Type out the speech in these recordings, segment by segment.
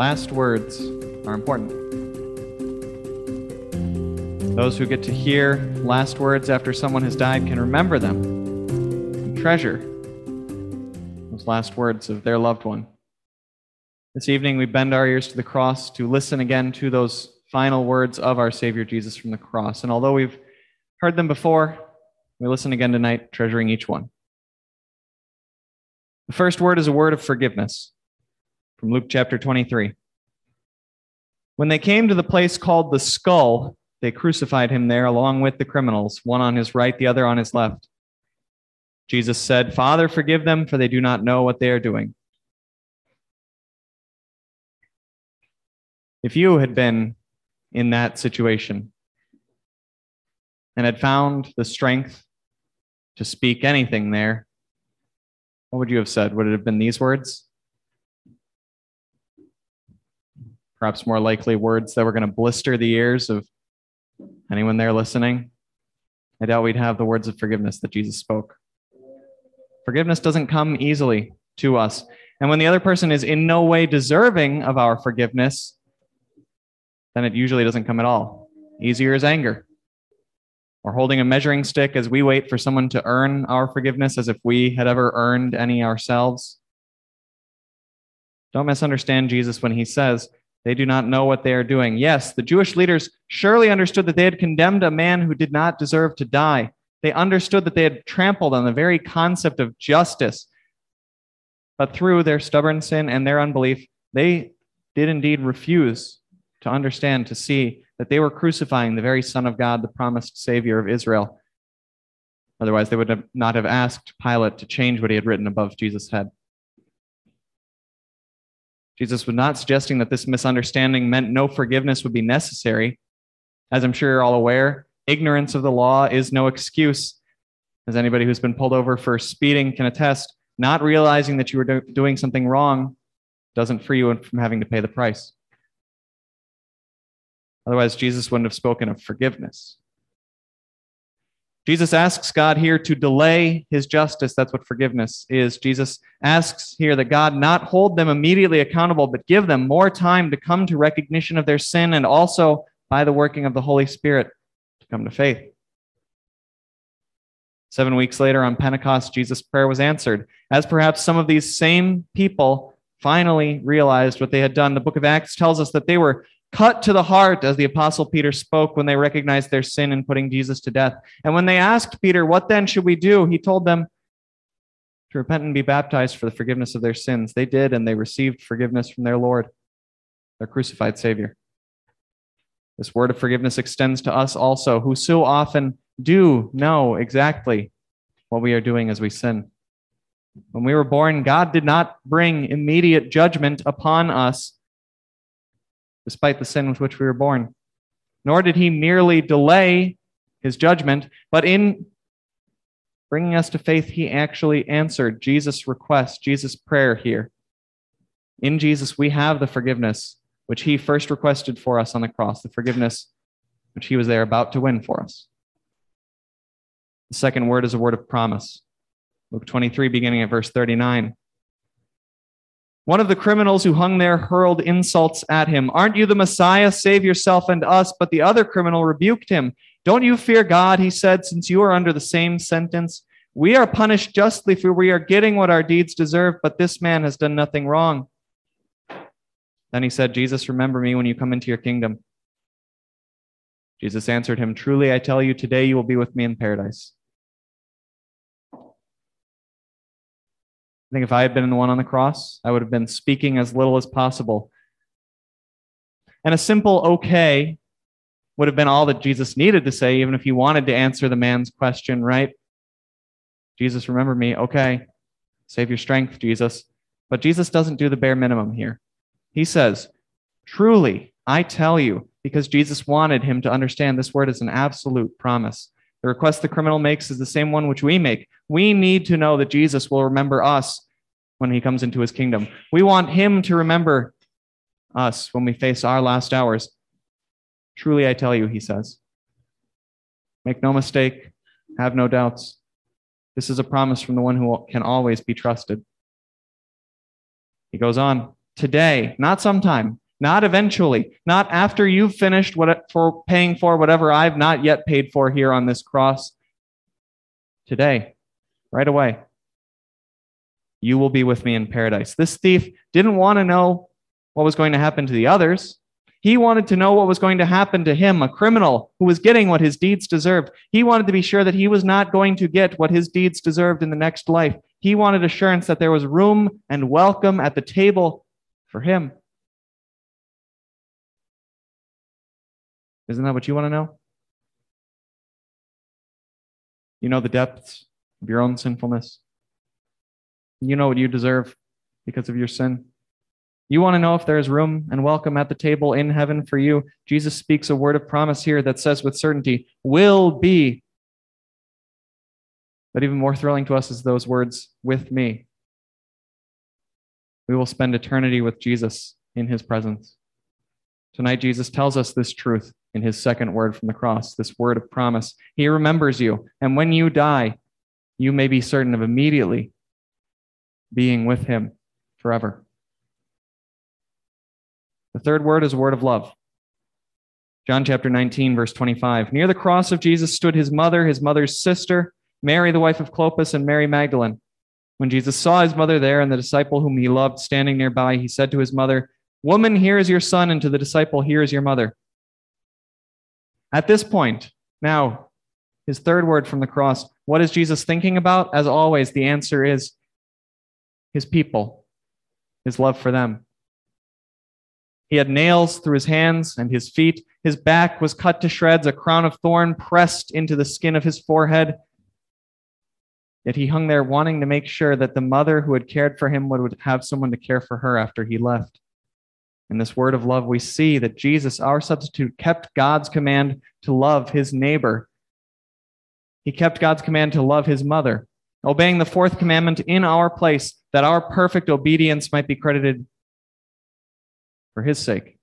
Last words are important. Those who get to hear last words after someone has died can remember them and treasure those last words of their loved one. This evening, we bend our ears to the cross to listen again to those final words of our Savior Jesus from the cross. And although we've heard them before, we listen again tonight, treasuring each one. The first word is a word of forgiveness from Luke chapter 23. When they came to the place called the skull, they crucified him there along with the criminals, one on his right, the other on his left. Jesus said, Father, forgive them, for they do not know what they are doing. If you had been in that situation and had found the strength to speak anything there, what would you have said? Would it have been these words? Perhaps more likely words that were going to blister the ears of Anyone there listening? I doubt we'd have the words of forgiveness that Jesus spoke. Forgiveness doesn't come easily to us. And when the other person is in no way deserving of our forgiveness, then it usually doesn't come at all. Easier is anger. Or holding a measuring stick as we wait for someone to earn our forgiveness as if we had ever earned any ourselves. Don't misunderstand Jesus when he says, they do not know what they are doing. Yes, the Jewish leaders surely understood that they had condemned a man who did not deserve to die. They understood that they had trampled on the very concept of justice. But through their stubborn sin and their unbelief, they did indeed refuse to understand, to see that they were crucifying the very Son of God, the promised Savior of Israel. Otherwise, they would have not have asked Pilate to change what he had written above Jesus' head. Jesus was not suggesting that this misunderstanding meant no forgiveness would be necessary. As I'm sure you're all aware, ignorance of the law is no excuse. As anybody who's been pulled over for speeding can attest, not realizing that you were do- doing something wrong doesn't free you from having to pay the price. Otherwise, Jesus wouldn't have spoken of forgiveness. Jesus asks God here to delay his justice. That's what forgiveness is. Jesus asks here that God not hold them immediately accountable, but give them more time to come to recognition of their sin and also by the working of the Holy Spirit to come to faith. Seven weeks later on Pentecost, Jesus' prayer was answered, as perhaps some of these same people finally realized what they had done. The book of Acts tells us that they were cut to the heart as the apostle Peter spoke when they recognized their sin in putting Jesus to death. And when they asked Peter, What then should we do? he told them to repent and be baptized for the forgiveness of their sins. They did, and they received forgiveness from their Lord, their crucified Savior. This word of forgiveness extends to us also, who so often do know exactly what we are doing as we sin. When we were born, God did not bring immediate judgment upon us despite the sin with which we were born. Nor did he merely delay his judgment, but in bringing us to faith, he actually answered Jesus' request, Jesus' prayer here. In Jesus, we have the forgiveness which he first requested for us on the cross, the forgiveness which he was there about to win for us. The second word is a word of promise. Luke 23, beginning at verse 39. One of the criminals who hung there hurled insults at him. Aren't you the Messiah? Save yourself and us. But the other criminal rebuked him. Don't you fear God, he said, since you are under the same sentence? We are punished justly, for we are getting what our deeds deserve, but this man has done nothing wrong. Then he said, Jesus, remember me when you come into your kingdom. Jesus answered him, Truly I tell you, today you will be with me in paradise. I think if I had been the one on the cross, I would have been speaking as little as possible. And a simple okay would have been all that Jesus needed to say, even if he wanted to answer the man's question, right? Jesus, remember me. Okay. Save your strength, Jesus. But Jesus doesn't do the bare minimum here. He says, Truly, I tell you, because Jesus wanted him to understand this word is an absolute promise. The request the criminal makes is the same one which we make. We need to know that Jesus will remember us when he comes into his kingdom. We want him to remember us when we face our last hours. Truly, I tell you, he says. Make no mistake, have no doubts. This is a promise from the one who can always be trusted. He goes on, today, not sometime, not eventually, not after you've finished what, for paying for whatever I've not yet paid for here on this cross. Today, right away, you will be with me in paradise. This thief didn't want to know what was going to happen to the others. He wanted to know what was going to happen to him, a criminal who was getting what his deeds deserved. He wanted to be sure that he was not going to get what his deeds deserved in the next life. He wanted assurance that there was room and welcome at the table for him. Isn't that what you want to know? You know the depths of your own sinfulness. You know what you deserve because of your sin. You want to know if there's room and welcome at the table in heaven for you. Jesus speaks a word of promise here that says with certainty, will be. But even more thrilling to us is those words, with me. We will spend eternity with Jesus in his presence. Tonight, Jesus tells us this truth in his second word from the cross, this word of promise. He remembers you. And when you die, you may be certain of immediately being with him forever. The third word is a word of love. John chapter 19, verse 25. Near the cross of Jesus stood his mother, his mother's sister, Mary, the wife of Clopas, and Mary Magdalene. When Jesus saw his mother there and the disciple whom he loved standing nearby, he said to his mother, Woman, here is your son, and to the disciple, here is your mother. At this point, now, his third word from the cross, what is Jesus thinking about? As always, the answer is his people, his love for them. He had nails through his hands and his feet. His back was cut to shreds, a crown of thorn pressed into the skin of his forehead. Yet he hung there wanting to make sure that the mother who had cared for him would have someone to care for her after he left. In this word of love, we see that Jesus, our substitute, kept God's command to love his neighbor. He kept God's command to love his mother, obeying the fourth commandment in our place, that our perfect obedience might be credited for his sake.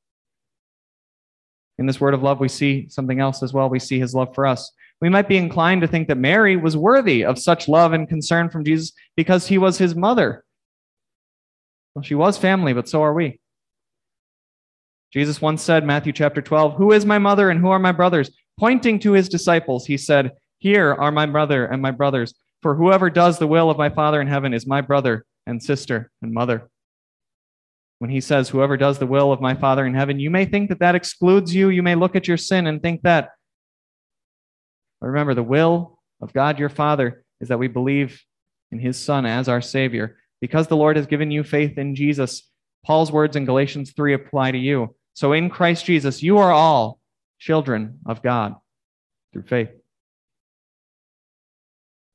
In this word of love, we see something else as well. We see his love for us. We might be inclined to think that Mary was worthy of such love and concern from Jesus because he was his mother. Well, she was family, but so are we. Jesus once said, Matthew chapter 12, Who is my mother and who are my brothers? Pointing to his disciples, he said, Here are my mother and my brothers. For whoever does the will of my Father in heaven is my brother and sister and mother when he says, Whoever does the will of my Father in heaven, you may think that that excludes you. You may look at your sin and think that. But remember, the will of God your Father is that we believe in his Son as our Savior. Because the Lord has given you faith in Jesus, Paul's words in Galatians 3 apply to you. So in Christ Jesus, you are all children of God through faith.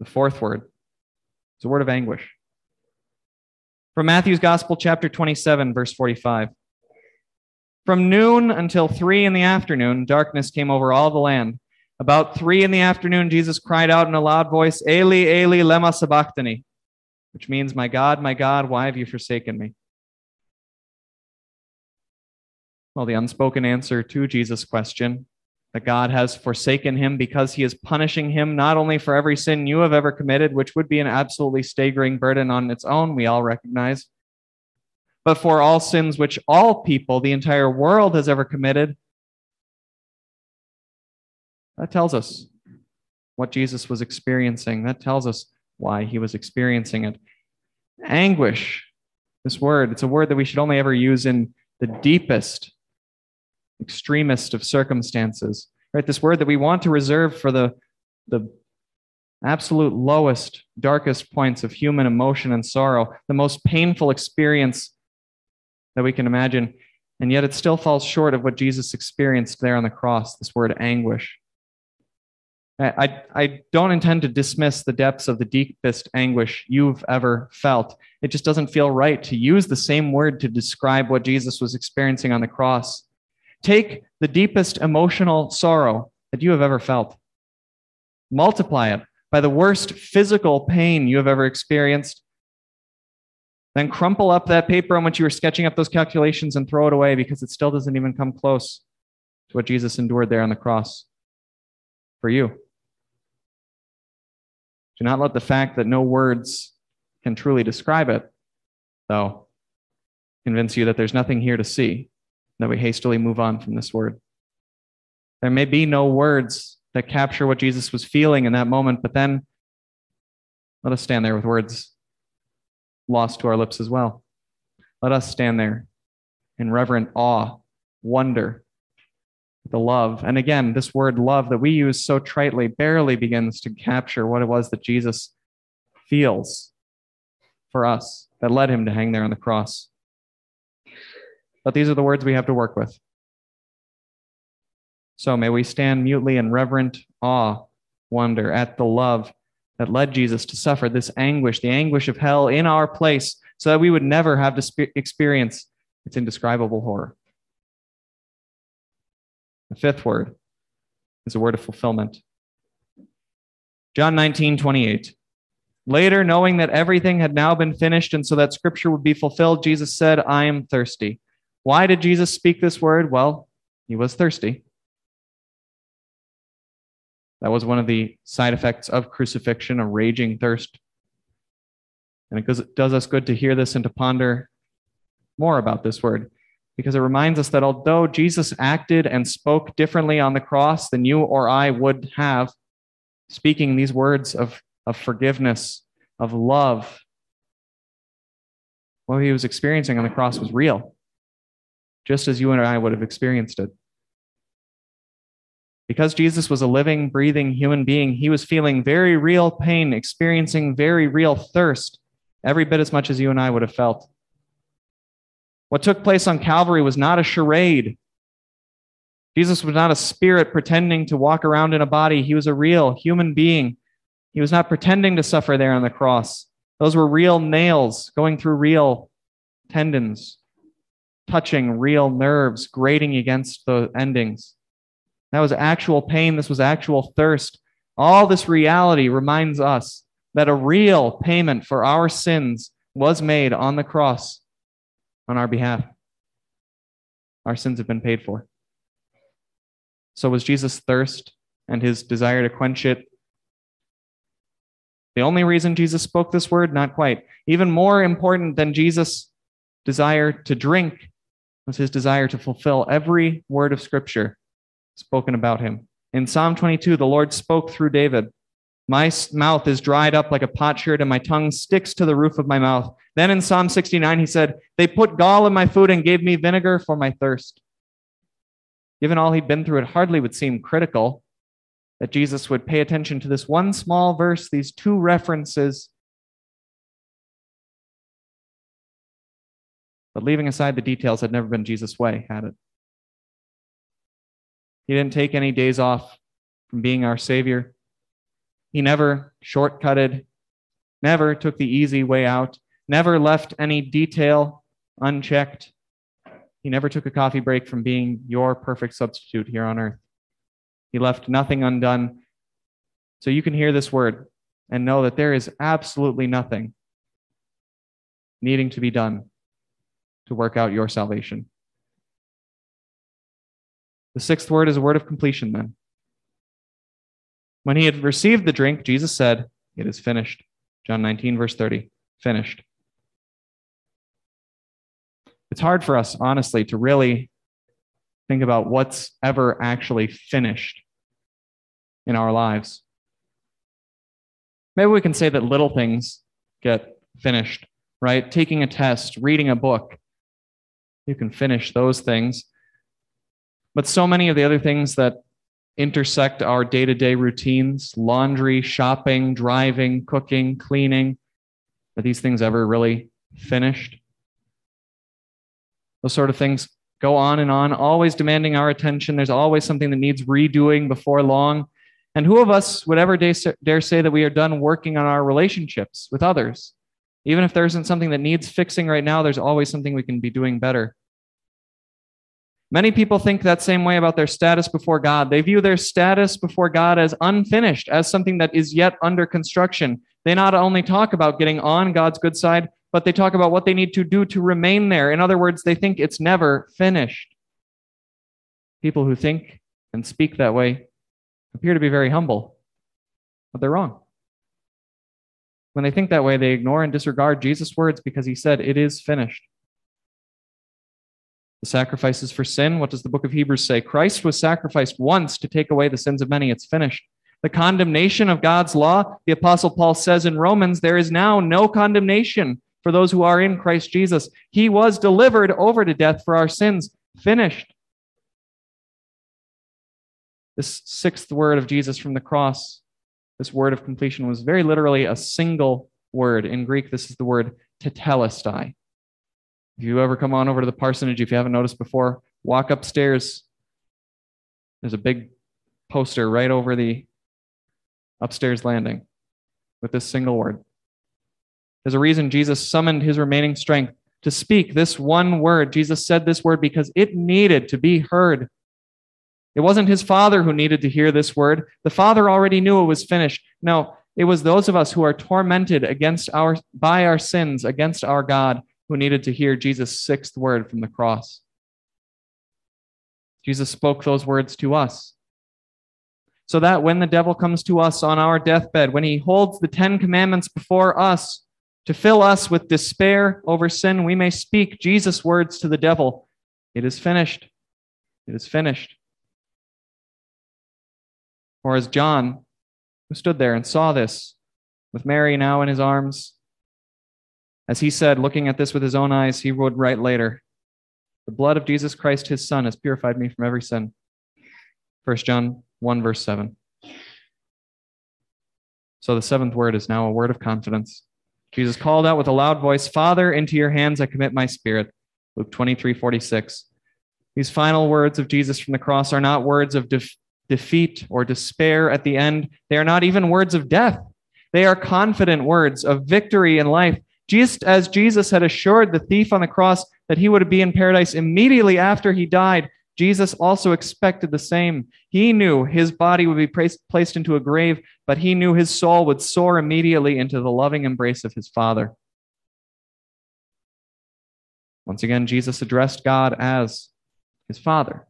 The fourth word is a word of anguish. From Matthew's Gospel, chapter 27, verse 45. From noon until three in the afternoon, darkness came over all the land. About three in the afternoon, Jesus cried out in a loud voice, Eli, Eli, lema sabachthani, which means, My God, my God, why have you forsaken me? Well, the unspoken answer to Jesus' question that God has forsaken him because he is punishing him not only for every sin you have ever committed, which would be an absolutely staggering burden on its own, we all recognize, but for all sins which all people, the entire world, has ever committed. That tells us what Jesus was experiencing. That tells us why he was experiencing it. Anguish, this word, it's a word that we should only ever use in the deepest extremist of circumstances, right? This word that we want to reserve for the, the absolute lowest, darkest points of human emotion and sorrow, the most painful experience that we can imagine. And yet it still falls short of what Jesus experienced there on the cross, this word anguish. I, I don't intend to dismiss the depths of the deepest anguish you've ever felt. It just doesn't feel right to use the same word to describe what Jesus was experiencing on the cross. Take the deepest emotional sorrow that you have ever felt, multiply it by the worst physical pain you have ever experienced. Then crumple up that paper on which you were sketching up those calculations and throw it away because it still doesn't even come close to what Jesus endured there on the cross for you. Do not let the fact that no words can truly describe it, though, convince you that there's nothing here to see, that we hastily move on from this word. There may be no words that capture what Jesus was feeling in that moment, but then let us stand there with words lost to our lips as well. Let us stand there in reverent awe, wonder, the love. And again, this word love that we use so tritely barely begins to capture what it was that Jesus feels for us that led him to hang there on the cross. But these are the words we have to work with. So may we stand mutely in reverent awe, wonder at the love that led Jesus to suffer this anguish, the anguish of hell in our place, so that we would never have to experience its indescribable horror. The fifth word is a word of fulfillment. John 19, 28. Later, knowing that everything had now been finished and so that scripture would be fulfilled, Jesus said, I am thirsty. Why did Jesus speak this word? Well, he was thirsty. That was one of the side effects of crucifixion, a raging thirst. And it does us good to hear this and to ponder more about this word because it reminds us that although Jesus acted and spoke differently on the cross than you or I would have, speaking these words of, of forgiveness, of love, what he was experiencing on the cross was real, just as you and I would have experienced it. Because Jesus was a living, breathing human being, he was feeling very real pain, experiencing very real thirst, every bit as much as you and I would have felt. What took place on Calvary was not a charade. Jesus was not a spirit pretending to walk around in a body. He was a real human being. He was not pretending to suffer there on the cross. Those were real nails going through real tendons, touching real nerves, grating against the endings. That was actual pain. This was actual thirst. All this reality reminds us that a real payment for our sins was made on the cross on our behalf. Our sins have been paid for. So was Jesus' thirst and his desire to quench it the only reason Jesus spoke this word? Not quite. Even more important than Jesus' desire to drink was his desire to fulfill every word of Scripture spoken about him. In Psalm 22, the Lord spoke through David My mouth is dried up like a potsherd, and my tongue sticks to the roof of my mouth. Then in Psalm 69, he said, They put gall in my food and gave me vinegar for my thirst. Given all he'd been through, it hardly would seem critical that Jesus would pay attention to this one small verse, these two references. But leaving aside the details had never been Jesus' way, had it? He didn't take any days off from being our Savior. He never shortcutted, never took the easy way out, never left any detail unchecked. He never took a coffee break from being your perfect substitute here on earth. He left nothing undone. So you can hear this word and know that there is absolutely nothing needing to be done to work out your salvation. The sixth word is a word of completion, then. When he had received the drink, Jesus said, It is finished. John 19, verse 30. Finished. It's hard for us, honestly, to really think about what's ever actually finished in our lives. Maybe we can say that little things get finished, right? Taking a test, reading a book, you can finish those things. But so many of the other things that intersect our day to day routines laundry, shopping, driving, cooking, cleaning are these things ever really finished? Those sort of things go on and on, always demanding our attention. There's always something that needs redoing before long. And who of us would ever dare say that we are done working on our relationships with others? Even if there isn't something that needs fixing right now, there's always something we can be doing better. Many people think that same way about their status before God. They view their status before God as unfinished, as something that is yet under construction. They not only talk about getting on God's good side, but they talk about what they need to do to remain there. In other words, they think it's never finished. People who think and speak that way appear to be very humble, but they're wrong. When they think that way, they ignore and disregard Jesus' words because he said, It is finished. The sacrifices for sin, what does the book of Hebrews say? Christ was sacrificed once to take away the sins of many. It's finished. The condemnation of God's law, the Apostle Paul says in Romans, there is now no condemnation for those who are in Christ Jesus. He was delivered over to death for our sins. Finished. This sixth word of Jesus from the cross, this word of completion, was very literally a single word. In Greek, this is the word tetelestai. If you ever come on over to the parsonage, if you haven't noticed before, walk upstairs. There's a big poster right over the upstairs landing with this single word. There's a reason Jesus summoned his remaining strength to speak this one word. Jesus said this word because it needed to be heard. It wasn't his father who needed to hear this word. The father already knew it was finished. No, it was those of us who are tormented against our by our sins against our God who needed to hear Jesus' sixth word from the cross. Jesus spoke those words to us. So that when the devil comes to us on our deathbed, when he holds the Ten Commandments before us to fill us with despair over sin, we may speak Jesus' words to the devil It is finished. It is finished. Or as John, who stood there and saw this with Mary now in his arms, as he said, looking at this with his own eyes, he would write later, The blood of Jesus Christ, his Son, has purified me from every sin. 1 John 1, verse 7. So the seventh word is now a word of confidence. Jesus called out with a loud voice, Father, into your hands I commit my spirit. Luke 23, 46. These final words of Jesus from the cross are not words of def- defeat or despair at the end. They are not even words of death. They are confident words of victory in life just as Jesus had assured the thief on the cross that he would be in paradise immediately after he died, Jesus also expected the same. He knew his body would be placed into a grave, but he knew his soul would soar immediately into the loving embrace of his Father. Once again, Jesus addressed God as his Father.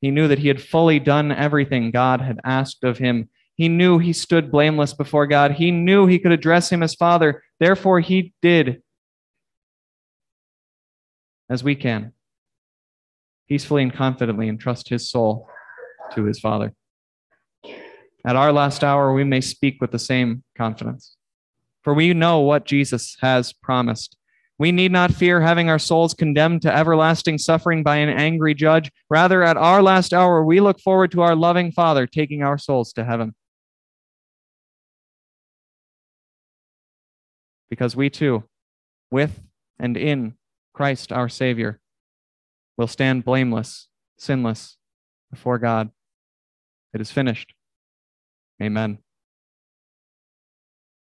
He knew that he had fully done everything God had asked of him he knew he stood blameless before God. He knew he could address him as Father. Therefore, he did as we can peacefully and confidently entrust his soul to his Father. At our last hour, we may speak with the same confidence, for we know what Jesus has promised. We need not fear having our souls condemned to everlasting suffering by an angry judge. Rather, at our last hour, we look forward to our loving Father taking our souls to heaven. because we too, with and in Christ our Savior, will stand blameless, sinless before God. It is finished. Amen.